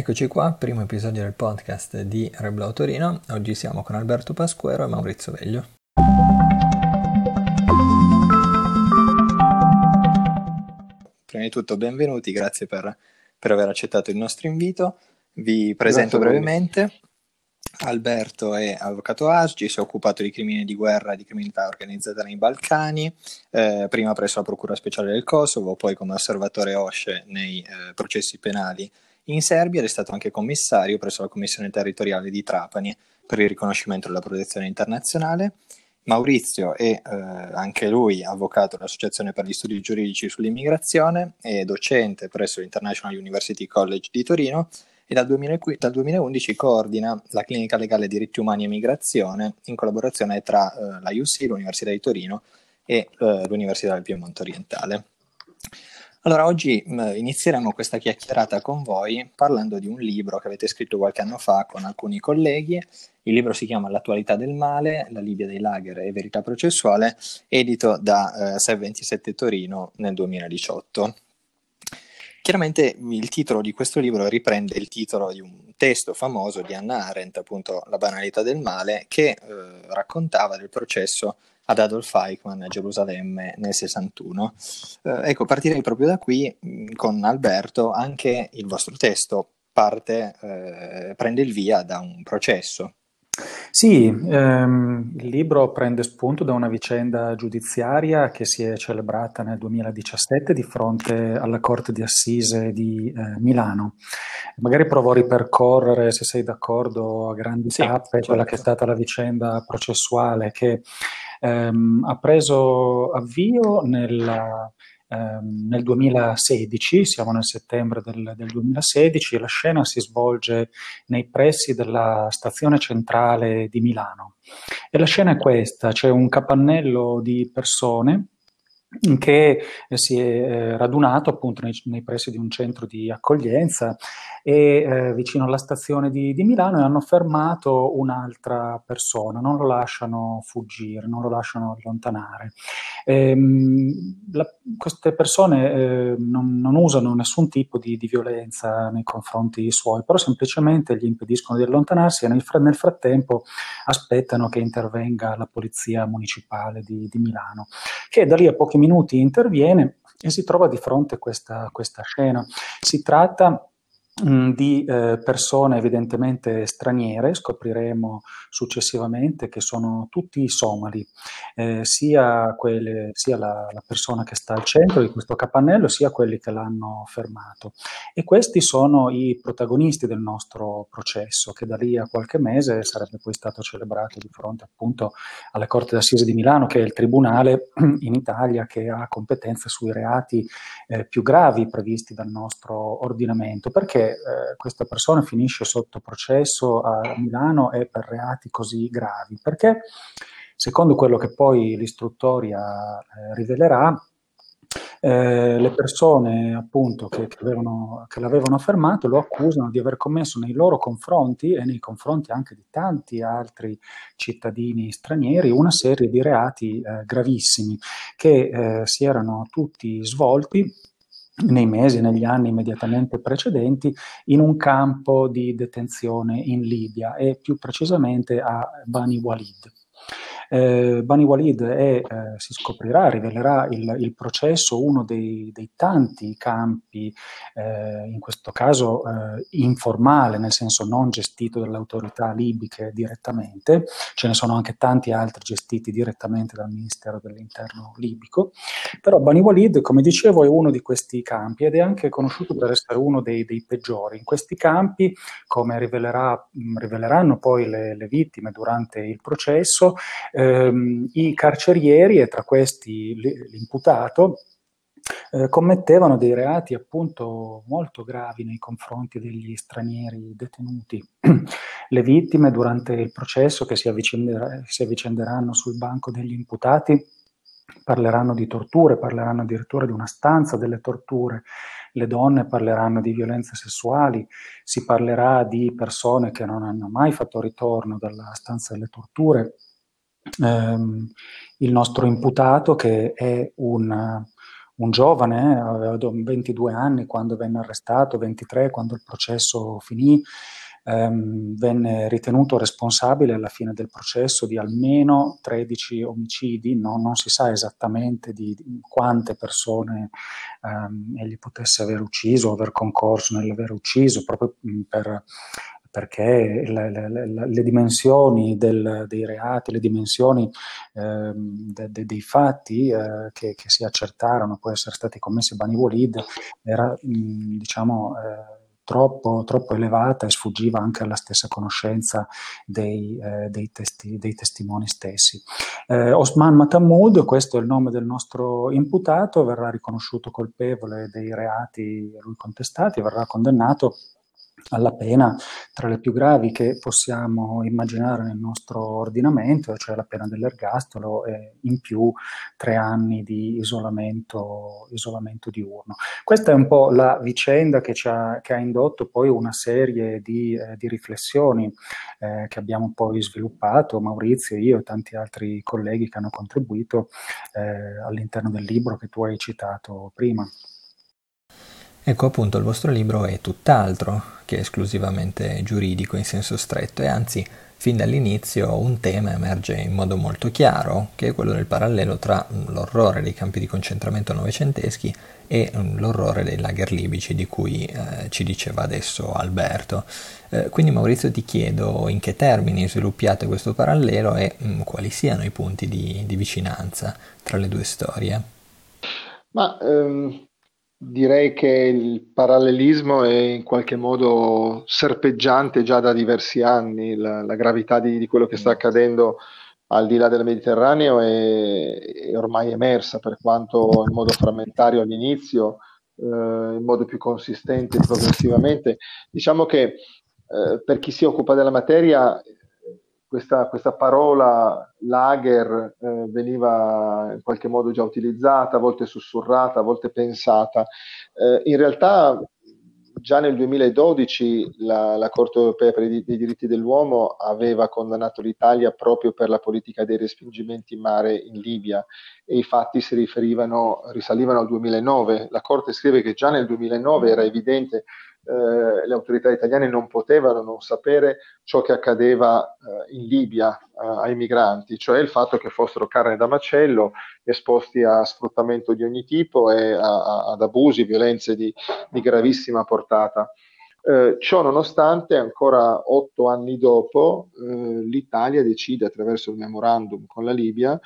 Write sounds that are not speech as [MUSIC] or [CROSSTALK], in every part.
Eccoci qua, primo episodio del podcast di Reblau Torino. Oggi siamo con Alberto Pasquero e Maurizio Veglio. Prima di tutto benvenuti, grazie per, per aver accettato il nostro invito. Vi presento grazie brevemente. Alberto è avvocato ASGI, si è occupato di crimini di guerra e di criminalità organizzata nei Balcani, eh, prima presso la Procura Speciale del Kosovo, poi come osservatore OSCE nei eh, processi penali in Serbia è stato anche commissario presso la Commissione territoriale di Trapani per il riconoscimento della protezione internazionale. Maurizio è eh, anche lui avvocato dell'Associazione per gli Studi Giuridici sull'Immigrazione e docente presso l'International University College di Torino e dal, 2000, dal 2011 coordina la Clinica Legale Diritti Umani e Migrazione in collaborazione tra eh, la UC, l'Università di Torino e eh, l'Università del Piemonte Orientale. Allora, oggi mh, inizieremo questa chiacchierata con voi parlando di un libro che avete scritto qualche anno fa con alcuni colleghi. Il libro si chiama L'attualità del male, la Libia dei lager e verità processuale, edito da eh, 627 Torino nel 2018. Chiaramente il titolo di questo libro riprende il titolo di un testo famoso di Anna Arendt, appunto La banalità del male, che eh, raccontava del processo ad Adolf Eichmann a Gerusalemme nel 61. Eh, ecco, partirei proprio da qui mm, con Alberto, anche il vostro testo parte, eh, prende il via da un processo. Sì, ehm, il libro prende spunto da una vicenda giudiziaria che si è celebrata nel 2017 di fronte alla Corte di Assise di eh, Milano. Magari provo a ripercorrere, se sei d'accordo, a grandi sì, tappe, certo. quella che è stata la vicenda processuale che ehm, ha preso avvio nella, ehm, nel 2016, siamo nel settembre del, del 2016, e la scena si svolge nei pressi della stazione centrale di Milano. E la scena è questa, c'è un capannello di persone che si è eh, radunato appunto nei, nei, pressi di un centro di accoglienza e eh, vicino alla stazione di, di, Milano e hanno fermato un'altra persona, non lo lasciano fuggire, non lo lasciano allontanare. Ehm, la, queste persone eh, non, non, usano nessun tipo di, di, violenza nei confronti suoi, però semplicemente gli impediscono di allontanarsi e nel, nel frattempo aspettano che intervenga la polizia municipale di, di Milano, che da lì a pochi minuti interviene e si trova di fronte a questa, questa scena. Si tratta di eh, persone evidentemente straniere, scopriremo successivamente che sono tutti somali, eh, sia, quelle, sia la, la, persona che sta al centro di questo capannello, sia quelli che l'hanno fermato. E questi sono i protagonisti del nostro processo, che da lì a qualche mese sarebbe poi stato celebrato di fronte appunto alla Corte d'Assise di Milano, che è il tribunale [CLEARS THROAT] in Italia che ha competenza sui reati eh, più gravi previsti dal nostro ordinamento. Perché eh, questa persona finisce sotto processo a Milano e per reati così gravi? Perché, secondo quello che poi l'istruttoria eh, rivelerà, eh, le persone appunto che, che, avevano, che, l'avevano fermato lo accusano di aver commesso nei loro confronti e nei confronti anche di tanti altri cittadini stranieri una serie di reati eh, gravissimi che eh, si erano tutti svolti nei mesi, negli anni immediatamente precedenti, in un campo di detenzione in Libia e più precisamente a Bani Walid. Eh, Bani Walid è, eh, si scoprirà, rivelerà il, il processo, uno dei, dei tanti campi, eh, in questo caso eh, informale, nel senso non gestito dalle autorità libiche direttamente, ce ne sono anche tanti altri gestiti direttamente dal Ministero dell'Interno libico, però Bani Walid, come dicevo, è uno di questi campi ed è anche conosciuto per essere uno dei, dei peggiori. In questi campi, come rivelerà, riveleranno poi le, le vittime durante il processo, ehm, i carcerieri e tra questi l'imputato eh, commettevano dei reati appunto molto gravi nei confronti degli stranieri detenuti. [CLEARS THROAT] Le vittime durante il processo che si, avvicender- si avvicenderanno sul banco degli imputati parleranno di torture, parleranno addirittura di una stanza delle torture, le donne parleranno di violenze sessuali, si parlerà di persone che non hanno mai fatto ritorno dalla stanza delle torture, ehm, il nostro imputato che è un, un giovane, aveva 22 anni quando venne arrestato, 23 quando il processo finì, ehm, venne ritenuto responsabile alla fine del processo di almeno 13 omicidi, no, non si sa esattamente di, quante persone ehm, egli potesse aver ucciso aver concorso nell'aver ucciso, proprio per perché le, le, le dimensioni del, dei reati, le dimensioni eh, de, de, dei fatti eh, che, che, si accertarono poi essere stati commessi a Bani Walid era mh, diciamo eh, troppo, troppo, elevata e sfuggiva anche alla stessa conoscenza dei, eh, dei, testi, dei testimoni stessi. Eh, Osman Matamud, questo è il nome del nostro imputato, verrà riconosciuto colpevole dei reati a lui contestati, verrà condannato alla pena tra le più gravi che possiamo immaginare nel nostro ordinamento, cioè la pena dell'ergastolo e in più tre anni di isolamento, isolamento diurno. Questa è un po' la vicenda che, ha, che ha indotto poi una serie di, eh, di riflessioni eh, che abbiamo poi sviluppato, Maurizio, io e tanti altri colleghi che hanno contribuito eh, all'interno del libro che tu hai citato prima. Ecco appunto il vostro libro è tutt'altro che esclusivamente giuridico in senso stretto e anzi fin dall'inizio un tema emerge in modo molto chiaro che è quello del parallelo tra l'orrore dei campi di concentramento novecenteschi e l'orrore dei lager libici di cui eh, ci diceva adesso Alberto. Eh, quindi Maurizio ti chiedo in che termini sviluppiate questo parallelo e mh, mm, quali siano i punti di, di vicinanza tra le due storie. Ma um, Direi che il parallelismo è in qualche modo serpeggiante già da diversi anni, la, la gravità di, di, quello che sta mm. accadendo al di là del Mediterraneo è, è ormai emersa, per quanto in modo frammentario all'inizio, eh, in modo più consistente progressivamente. Diciamo che eh, per chi si occupa della materia questa, questa parola lager eh, veniva in qualche modo già utilizzata, a volte sussurrata, a volte pensata. Eh, in realtà già nel 2012 la, la Corte europea per i, diritti dell'uomo aveva condannato l'Italia proprio per la politica dei respingimenti in mare in Libia e i fatti si riferivano, risalivano al 2009. La Corte scrive che già nel 2009 era evidente eh, le autorità italiane non potevano non sapere ciò che accadeva eh, in Libia eh, ai migranti, cioè il fatto che fossero carne da macello, esposti a sfruttamento di ogni tipo e a, a, ad abusi, violenze di, di gravissima portata. Eh, ciò nonostante, ancora otto anni dopo, eh, l'Italia decide attraverso il memorandum con la Libia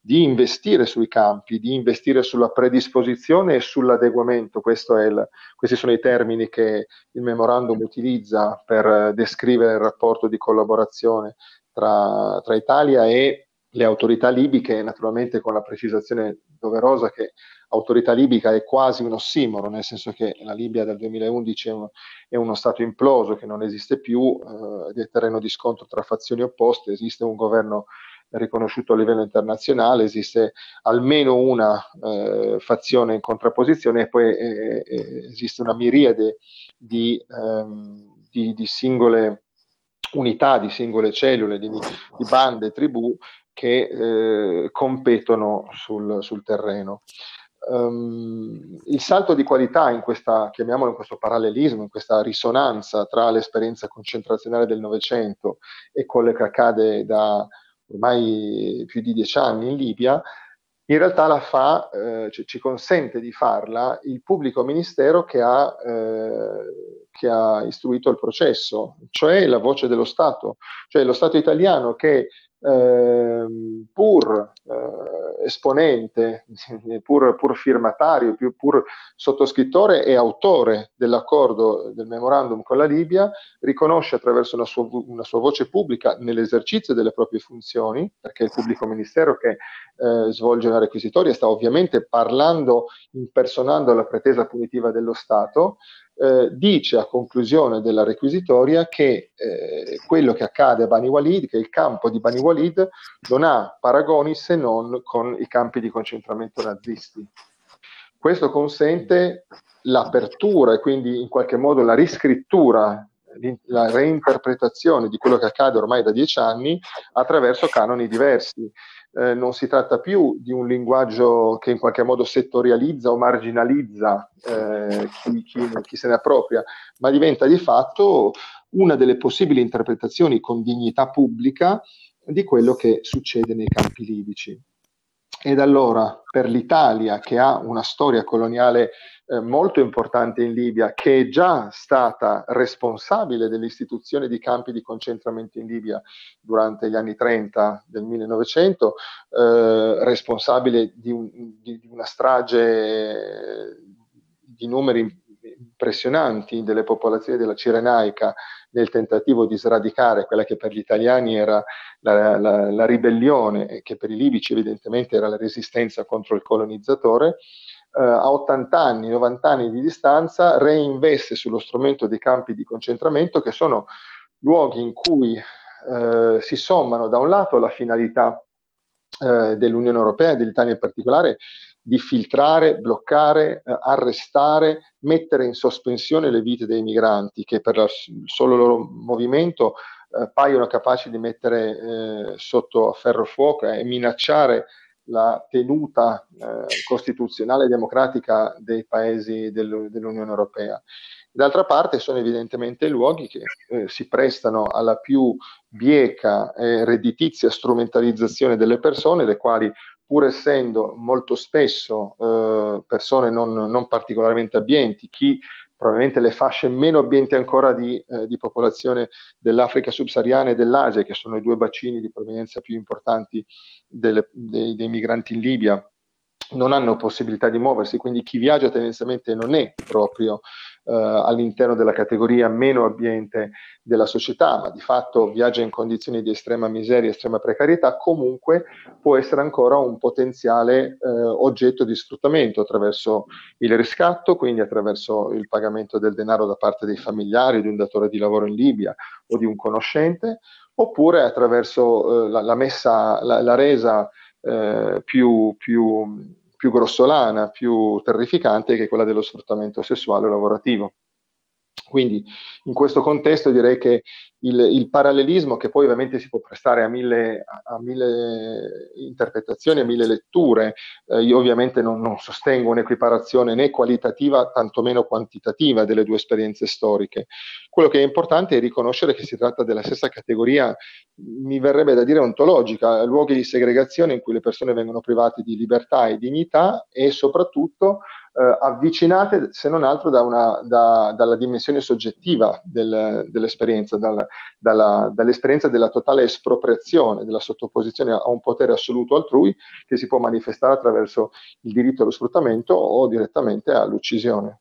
di investire sui campi, di investire sulla predisposizione e sull'adeguamento. Il, questi sono i termini che il memorandum utilizza per descrivere il rapporto di collaborazione tra, tra Italia e le autorità libiche, naturalmente con la precisazione doverosa che autorità libica è quasi un ossimoro, nel senso che la Libia dal 2011 è uno, è uno Stato imploso che non esiste più, eh, è terreno di scontro tra fazioni opposte, esiste un governo riconosciuto a livello internazionale, esiste almeno una eh, fazione in contrapposizione e poi eh, eh, esiste una miriade di, ehm, di, di, singole unità, di singole cellule, di, di bande, tribù che eh, competono sul, sul terreno. Um, il salto di qualità in questa, chiamiamolo in questo parallelismo, in questa risonanza tra l'esperienza concentrazionale del Novecento e quello che accade da ormai più di dieci anni in Libia, in realtà la fa, eh, ci, ci, consente di farla il pubblico ministero che ha, eh, che ha istruito il processo, cioè la voce dello Stato, cioè lo Stato italiano che eh, pur eh, esponente, [LAUGHS] pur, pur firmatario, più, pur sottoscrittore e autore dell'accordo del memorandum con la Libia, riconosce attraverso una sua, una sua voce pubblica nell'esercizio delle proprie funzioni, perché il pubblico ministero che eh, svolge una requisitoria sta ovviamente parlando, impersonando la pretesa punitiva dello Stato, eh, dice a conclusione della requisitoria che eh, quello che accade a Bani Walid, che il campo di Bani Walid non ha paragoni se non con i campi di concentramento nazisti. Questo consente l'apertura e quindi in qualche modo la riscrittura, la reinterpretazione di quello che accade ormai da dieci anni attraverso canoni diversi. Eh, non si tratta più di un linguaggio che in qualche modo settorializza o marginalizza eh, chi, chi, chi, se ne appropria, ma diventa di fatto una delle possibili interpretazioni con dignità pubblica di quello che succede nei campi libici. Ed allora per l'Italia, che ha una storia coloniale eh, molto importante in Libia, che è già stata responsabile dell'istituzione di campi di concentramento in Libia durante gli anni 30 del 1900, eh, responsabile di, un, di, una strage di numeri impressionanti delle popolazioni della Cirenaica nel tentativo di sradicare quella che per gli italiani era la, la, la ribellione e che per i libici evidentemente era la resistenza contro il colonizzatore, eh, a 80 anni, 90 anni di distanza reinveste sullo strumento dei campi di concentramento che sono luoghi in cui eh, si sommano da un lato la finalità eh, dell'Unione Europea e dell'Italia in particolare di filtrare, bloccare, eh, arrestare, mettere in sospensione le vite dei migranti che per il solo loro movimento eh, paiono capaci di mettere eh, sotto ferro fuoco e minacciare la tenuta eh, costituzionale e democratica dei paesi del, dell'Unione Europea. D'altra parte sono evidentemente luoghi che eh, si prestano alla più bieca e redditizia strumentalizzazione delle persone, le quali pur essendo molto spesso eh, persone non, non, particolarmente abbienti, chi probabilmente le fasce meno abbienti ancora di, eh, di, popolazione dell'Africa subsahariana e dell'Asia, che sono i due bacini di provenienza più importanti delle, dei, dei migranti in Libia, non hanno possibilità di muoversi, quindi chi viaggia tendenzialmente non è proprio eh, all'interno della categoria meno abbiente della società, ma di fatto viaggia in condizioni di estrema miseria, estrema precarietà, comunque può essere ancora un potenziale eh, oggetto di sfruttamento attraverso il riscatto, quindi attraverso il pagamento del denaro da parte dei familiari di un datore di lavoro in Libia o di un conoscente, oppure attraverso eh, la, la, messa, la, la resa eh, più, più più grossolana, più terrificante che quella dello sfruttamento sessuale lavorativo. Quindi in questo contesto direi che il, il, parallelismo, che poi ovviamente si può prestare a mille, a mille interpretazioni, a mille letture, eh, io ovviamente non, non, sostengo un'equiparazione né qualitativa, tantomeno quantitativa delle due esperienze storiche. Quello che è importante è riconoscere che si tratta della stessa categoria, mi verrebbe da dire ontologica, luoghi di segregazione in cui le persone vengono private di libertà e dignità e soprattutto eh, avvicinate se non altro da una, da, dalla dimensione soggettiva del, dell'esperienza, dal, dalla, dall'esperienza della totale espropriazione, della sottoposizione a un potere assoluto altrui che si può manifestare attraverso il diritto allo sfruttamento o direttamente all'uccisione.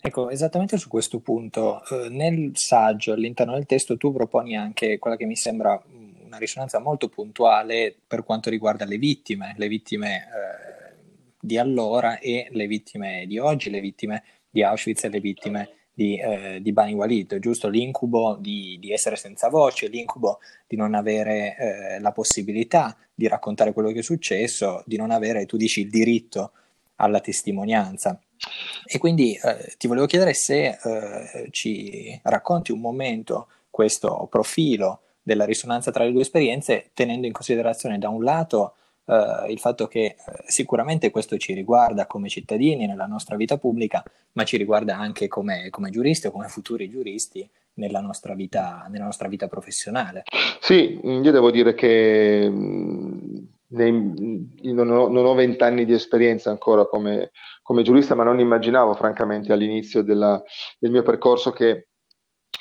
Ecco, esattamente su questo punto, eh, nel saggio, all'interno del testo, tu proponi anche quella che mi sembra una risonanza molto puntuale per quanto riguarda le vittime, le vittime eh, di allora e le vittime di oggi, le vittime di Auschwitz e le vittime di, eh, di Bani Walid, giusto? L'incubo di, di, essere senza voce, l'incubo di non avere eh, la possibilità di raccontare quello che è successo, di non avere, tu dici, il diritto alla testimonianza. E quindi eh, ti volevo chiedere se eh, ci racconti un momento questo profilo della risonanza tra le due esperienze, tenendo in considerazione da un lato Uh, il fatto che eh, sicuramente questo ci riguarda come cittadini nella nostra vita pubblica, ma ci riguarda anche come, come giuristi o come futuri giuristi nella nostra, vita, nella nostra vita professionale. Sì, io devo dire che mm, nei, non, ho, vent'anni di esperienza ancora come, come, giurista, ma non immaginavo francamente all'inizio della, del mio percorso che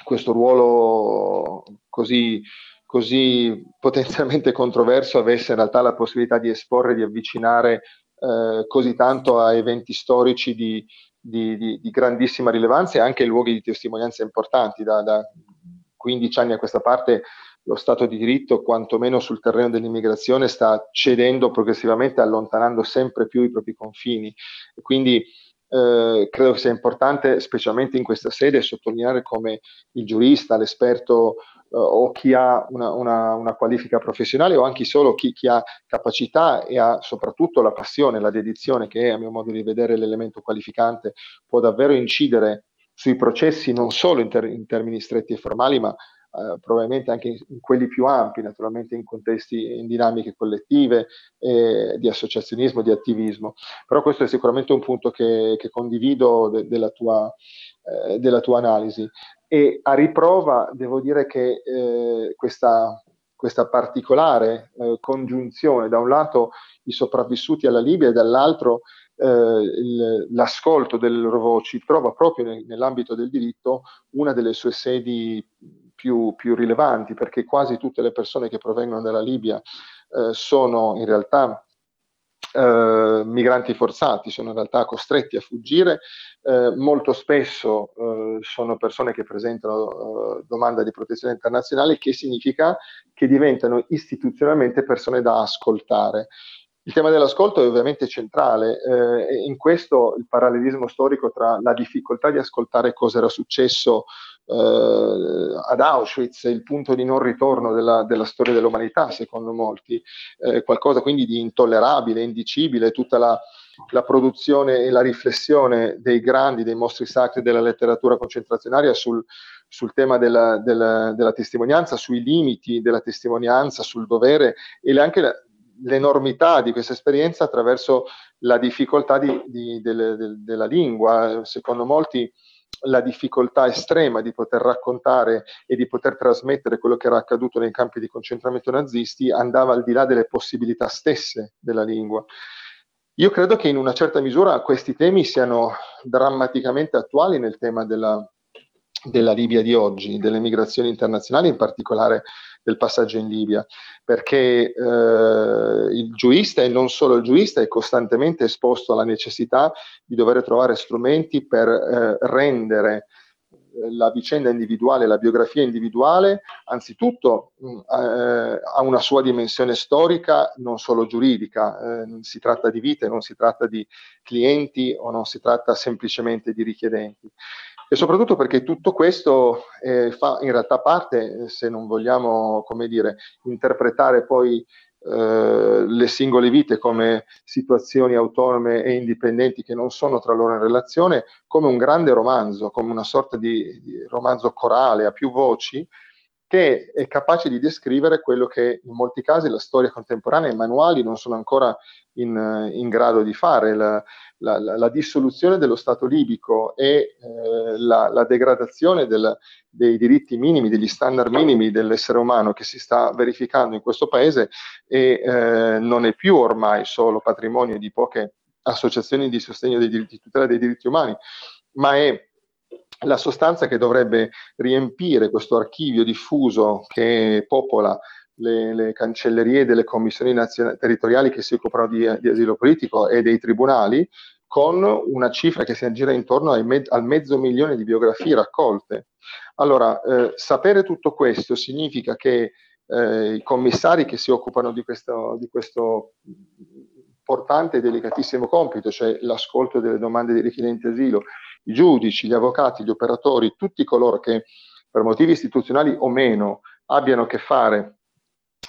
questo ruolo così così potenzialmente [LAUGHS] controverso avesse in realtà la possibilità di esporre, di avvicinare eh, così tanto a eventi storici di, di, di, di, grandissima rilevanza e anche luoghi di testimonianza importanti. Da, da 15 anni a questa parte lo Stato di diritto, quantomeno sul terreno dell'immigrazione, sta cedendo progressivamente, allontanando sempre più i propri confini. Quindi eh, credo sia importante, specialmente in questa sede, sottolineare come il giurista, l'esperto eh, o chi ha una, una, una, qualifica professionale o anche solo chi, chi, ha capacità e ha soprattutto la passione, la dedizione che è a mio modo di vedere l'elemento qualificante, può davvero incidere sui processi non solo in, ter- in termini stretti e formali, ma eh, probabilmente anche in, quelli più ampi, naturalmente in contesti, in dinamiche collettive, eh, di associazionismo, di attivismo. Però questo è sicuramente un punto che, che condivido de, della, tua, eh, della tua analisi. E a riprova devo dire che eh, questa, questa particolare eh, congiunzione, da un lato i sopravvissuti alla Libia e dall'altro l'ascolto delle loro voci, trova proprio nel, nell'ambito del diritto una delle sue sedi più, più, rilevanti, perché quasi tutte le persone che provengono dalla Libia eh, sono in realtà eh, migranti forzati, sono in realtà costretti a fuggire, eh, molto spesso eh, sono persone che presentano eh, domanda di protezione internazionale, che significa che diventano istituzionalmente persone da ascoltare. Il tema dell'ascolto è ovviamente centrale, eh, in questo il parallelismo storico tra la difficoltà di ascoltare cosa era successo eh, ad Auschwitz, il punto di non ritorno della, della storia dell'umanità, secondo molti, eh, qualcosa quindi di intollerabile, indicibile, tutta la, la, produzione e la riflessione dei grandi, dei mostri sacri della letteratura concentrazionaria sul, sul tema della, della, della, testimonianza, sui limiti della testimonianza, sul dovere e anche la, l'enormità di questa esperienza attraverso la difficoltà di, di, delle, de, della lingua. Secondo molti la difficoltà estrema di poter raccontare e di poter trasmettere quello che era accaduto nei campi di concentramento nazisti andava al di là delle possibilità stesse della lingua. Io credo che in una certa misura questi temi siano drammaticamente attuali nel tema della, della Libia di oggi, delle migrazioni internazionali, in particolare del passaggio in Libia, perché eh, il giurista e non solo il giurista è costantemente esposto alla necessità di dover trovare strumenti per eh, rendere eh, la vicenda individuale, la biografia individuale, anzitutto mm, eh, ha una sua dimensione storica, non solo giuridica, eh, si tratta di vite, non si tratta di clienti o non si tratta semplicemente di richiedenti e soprattutto perché tutto questo eh, fa in realtà parte, se non vogliamo, come dire, interpretare poi eh, le singole vite come situazioni autonome e indipendenti che non sono tra loro in relazione, come un grande romanzo, come una sorta di, di romanzo corale a più voci, che è capace di descrivere quello che in molti casi la storia contemporanea e i manuali non sono ancora in, in grado di fare. La, la, la, dissoluzione dello Stato libico e eh, la, la, degradazione del, dei diritti minimi, degli standard minimi dell'essere umano che si sta verificando in questo paese e eh, non è più ormai solo patrimonio di poche associazioni di sostegno dei diritti, di tutela dei diritti umani, ma è la sostanza che dovrebbe riempire questo archivio diffuso che popola le, le cancellerie delle commissioni nazionali, territoriali che si occupano di, di, asilo politico e dei tribunali, con una cifra che si aggira intorno me, al mezzo milione di biografie raccolte. Allora, eh, sapere tutto questo significa che eh, i commissari che si occupano di questo, di questo importante e delicatissimo compito, cioè l'ascolto delle domande dei richiedenti asilo, i giudici, gli avvocati, gli operatori, tutti coloro che per motivi istituzionali o meno abbiano a che fare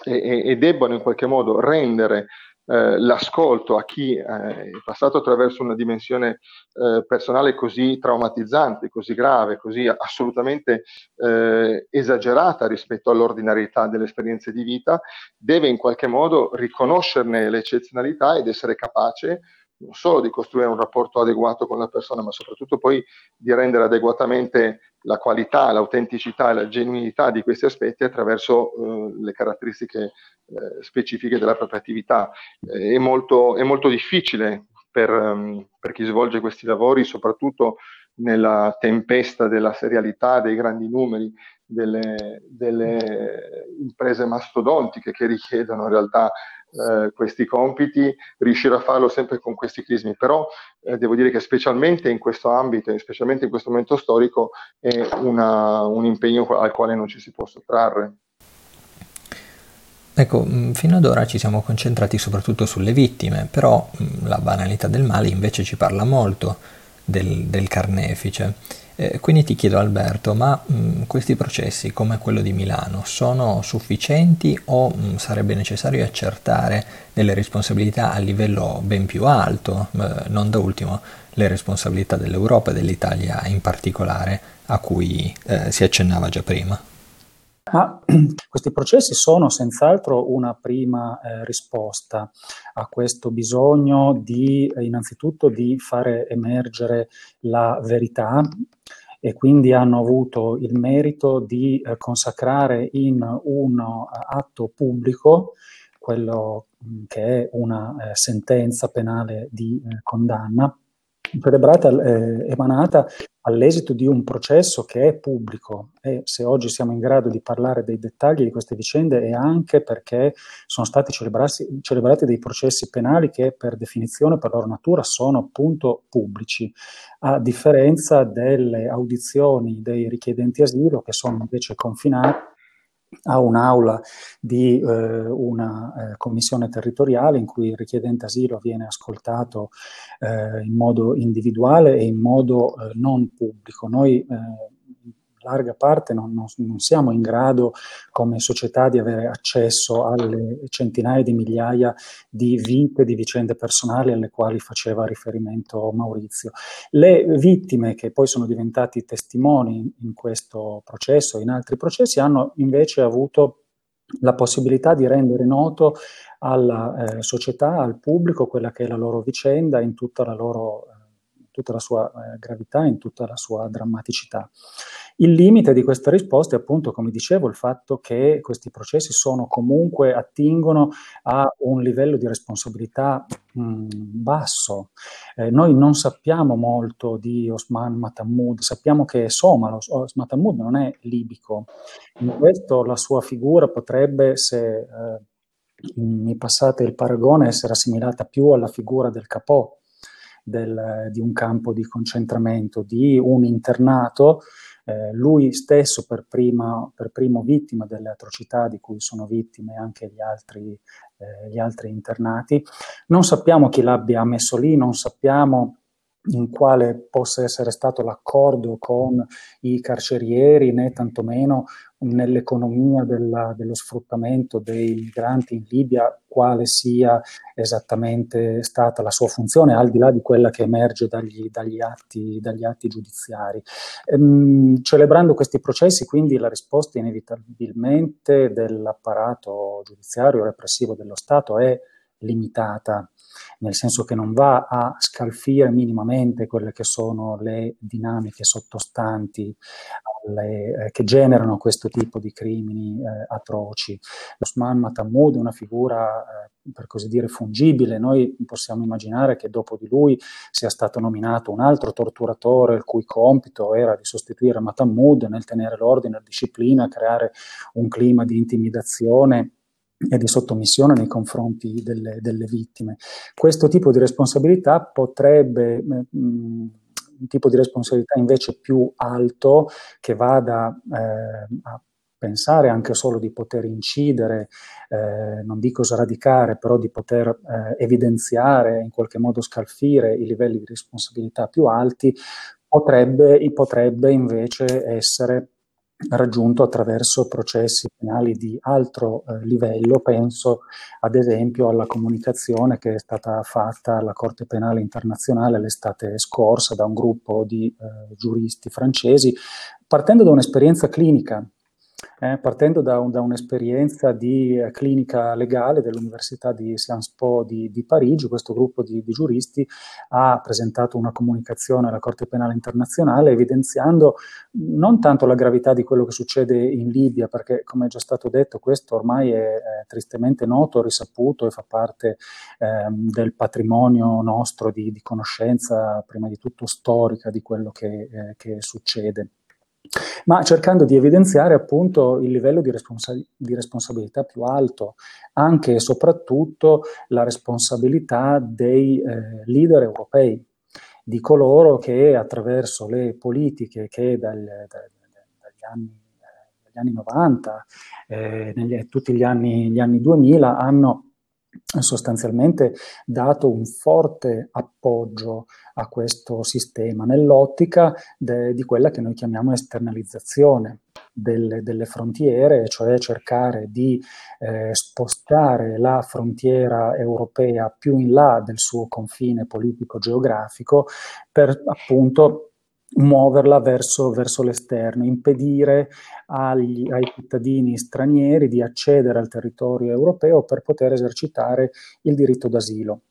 e, e debbano in qualche modo rendere eh, l'ascolto a chi eh, è passato attraverso una dimensione eh, personale così traumatizzante, così grave, così assolutamente eh, esagerata rispetto all'ordinarietà delle esperienze di vita, deve in qualche modo riconoscerne l'eccezionalità ed essere capace non solo di costruire un rapporto adeguato con la persona, ma soprattutto poi di rendere adeguatamente la qualità, l'autenticità e la genuinità di questi aspetti attraverso eh, le caratteristiche eh, specifiche della propria attività. Eh, è, molto, è, molto, difficile per, um, per, chi svolge questi lavori, soprattutto nella tempesta della serialità, dei grandi numeri, delle, delle imprese mastodontiche che richiedono in realtà eh, questi compiti, riuscire a farlo sempre con questi crismi, però eh, devo dire che specialmente in questo ambito specialmente in questo momento storico è una, un impegno al quale non ci si può sottrarre. Ecco, mm, fino ad ora ci siamo concentrati soprattutto sulle vittime, però mm, la banalità del male invece ci parla molto del, del carnefice. Eh, quindi ti chiedo Alberto, ma mh, mm, questi processi come quello di Milano sono sufficienti o mh, mm, sarebbe necessario accertare delle responsabilità a livello ben più alto, eh, non da ultimo le responsabilità dell'Europa e dell'Italia in particolare, a cui eh, si accennava già prima? Ma [CLEARS THROAT] questi processi sono senz'altro una prima eh, risposta a questo bisogno di eh, innanzitutto di fare emergere la verità e quindi hanno avuto il merito di eh, consacrare in un eh, atto pubblico quello mm, che è una eh, sentenza penale di eh, condanna celebrata, eh, emanata all'esito di un processo che è pubblico. E se oggi siamo in grado di parlare dei dettagli di queste vicende è anche perché sono stati celebrati, dei processi penali che per definizione, per loro natura, sono appunto pubblici, a differenza delle audizioni dei richiedenti asilo che sono invece confinate a un'aula di eh, una eh, commissione territoriale in cui il richiedente asilo viene ascoltato eh, in modo individuale e in modo eh, non pubblico. Noi eh, larga parte non, non, non, siamo in grado come società di avere accesso alle centinaia di migliaia di vite, di vicende personali alle quali faceva riferimento Maurizio. Le vittime che poi sono diventati testimoni in questo processo e in altri processi hanno invece avuto la possibilità di rendere noto alla eh, società, al pubblico, quella che è la loro vicenda in tutta la loro eh, tutta la sua eh, gravità, in tutta la sua drammaticità. Il limite di questa risposta è appunto, come dicevo, il fatto che questi processi sono comunque, attingono a un livello di responsabilità mh, basso. Eh, noi non sappiamo molto di Osman Matamud, sappiamo che è somalo, Osman Matamud non è libico. In questo la sua figura potrebbe, se eh, mi passate il paragone, essere assimilata più alla figura del capò del, di un campo di concentramento, di un internato eh, lui stesso per, prima, per, primo vittima delle atrocità di cui sono vittime anche gli altri, eh, gli altri internati. Non sappiamo chi l'abbia messo lì, non sappiamo in quale possa essere stato l'accordo con i carcerieri, né tantomeno nell'economia della, dello sfruttamento dei migranti in Libia, quale sia esattamente stata la sua funzione, al di là di quella che emerge dagli, dagli, atti, dagli atti, giudiziari. Ehm, celebrando questi processi, quindi, la risposta inevitabilmente dell'apparato giudiziario repressivo dello Stato è limitata nel senso che non va a scalfire minimamente quelle che sono le dinamiche sottostanti alle, eh, che generano questo tipo di crimini eh, atroci. Osman Matamud è una figura, eh, per così dire, fungibile. Noi possiamo immaginare che dopo di lui sia stato nominato un altro torturatore il cui compito era di sostituire Matamud nel tenere l'ordine, la disciplina, creare un clima di intimidazione e di sottomissione nei confronti delle, delle vittime. Questo tipo di responsabilità potrebbe, mh, mm, un tipo di responsabilità invece più alto che vada eh, a pensare anche solo di poter incidere, eh, non dico sradicare, però di poter eh, evidenziare, in qualche modo scalfire i livelli di responsabilità più alti, potrebbe, potrebbe invece essere raggiunto attraverso processi penali di altro eh, livello, penso ad esempio alla comunicazione che è stata fatta alla Corte Penale Internazionale l'estate scorsa da un gruppo di eh, giuristi francesi, partendo da un'esperienza clinica eh, partendo da, un, da, un'esperienza di eh, clinica legale dell'Università di Sciences Po di, di Parigi, questo gruppo di, di, giuristi ha presentato una comunicazione alla Corte Penale Internazionale evidenziando non tanto la gravità di quello che succede in Libia, perché come è già stato detto questo ormai è, è tristemente noto, risaputo e fa parte eh, del patrimonio nostro di, di, conoscenza, prima di tutto storica, di quello che, eh, che succede ma cercando di evidenziare appunto il livello di, responsa- di, responsabilità più alto, anche e soprattutto la responsabilità dei eh, leader europei, di coloro che attraverso le politiche che dal, da, dagli, anni, dagli, anni, 90, eh, tutti gli anni, gli anni 2000 hanno sostanzialmente dato un forte appoggio a questo sistema nell'ottica de, di quella che noi chiamiamo esternalizzazione delle, delle frontiere, cioè cercare di eh, spostare la frontiera europea più in là del suo confine politico-geografico per appunto muoverla verso, verso l'esterno, impedire agli, ai cittadini stranieri di accedere al territorio europeo per poter esercitare il diritto d'asilo.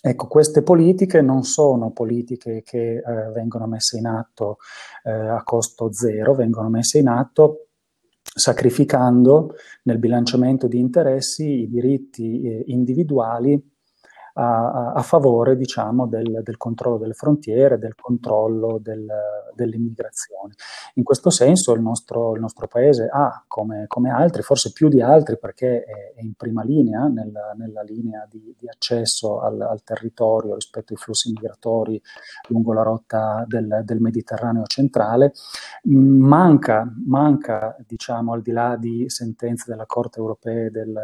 Ecco, queste politiche non sono politiche che eh, vengono messe in atto eh, a costo zero, vengono messe in atto sacrificando nel bilanciamento di interessi i diritti eh, individuali a, a favore diciamo, del, del, controllo delle frontiere, del controllo del, dell'immigrazione. In questo senso il nostro, il nostro paese ha, come, come, altri, forse più di altri perché è, è in prima linea nella, nella linea di, di accesso al, al, territorio rispetto ai flussi migratori lungo la rotta del, del Mediterraneo centrale, manca, manca diciamo, al di là di sentenze della Corte europea del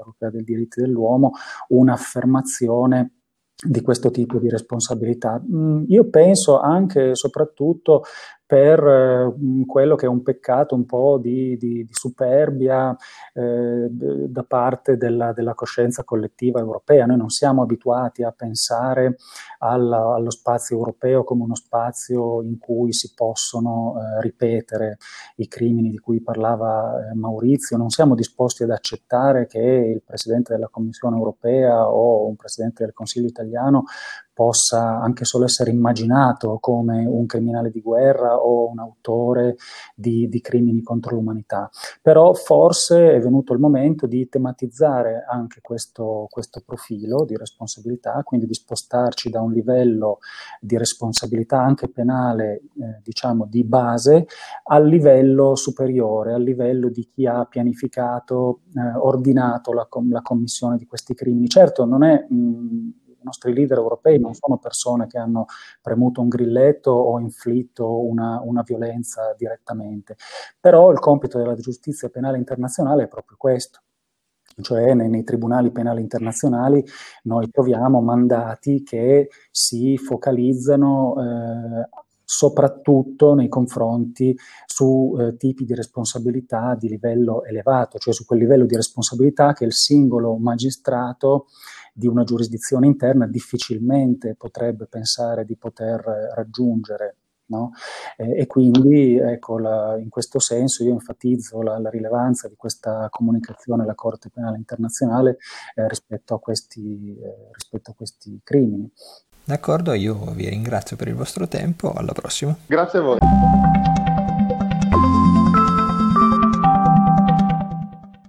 europea dei diritti dell'uomo un'affermazione di questo tipo di responsabilità. Mm, io penso anche e soprattutto per eh, quello che è un peccato un po' di, di, di superbia eh, da parte della, della, coscienza collettiva europea. Noi non siamo abituati a pensare alla, allo spazio europeo come uno spazio in cui si possono eh, ripetere i crimini di cui parlava eh, Maurizio, non siamo disposti ad accettare che il Presidente della Commissione europea o un Presidente del Consiglio italiano possa anche solo essere immaginato come un criminale di guerra o un autore di, di, crimini contro l'umanità. Però forse è venuto il momento di tematizzare anche questo, questo profilo di responsabilità, quindi di spostarci da un livello di responsabilità anche penale, eh, diciamo, di base, al livello superiore, al livello di chi ha pianificato, eh, ordinato la, la, commissione di questi crimini. Certo, non è... Mh, i nostri leader europei non sono persone che hanno premuto un grilletto o inflitto una, una violenza direttamente, però il compito della giustizia penale internazionale è proprio questo. Cioè nei, nei, tribunali penali internazionali noi troviamo mandati che si focalizzano eh, soprattutto nei confronti su eh, tipi di responsabilità di livello elevato, cioè su quel livello di responsabilità che il singolo magistrato di una giurisdizione interna difficilmente potrebbe pensare di poter raggiungere. No? Eh, e quindi ecco, la, in questo senso io enfatizzo la, la, rilevanza di questa comunicazione alla Corte Penale Internazionale eh, rispetto, a questi, eh, rispetto a questi crimini. D'accordo, io vi ringrazio per il vostro tempo, alla prossima. Grazie a voi.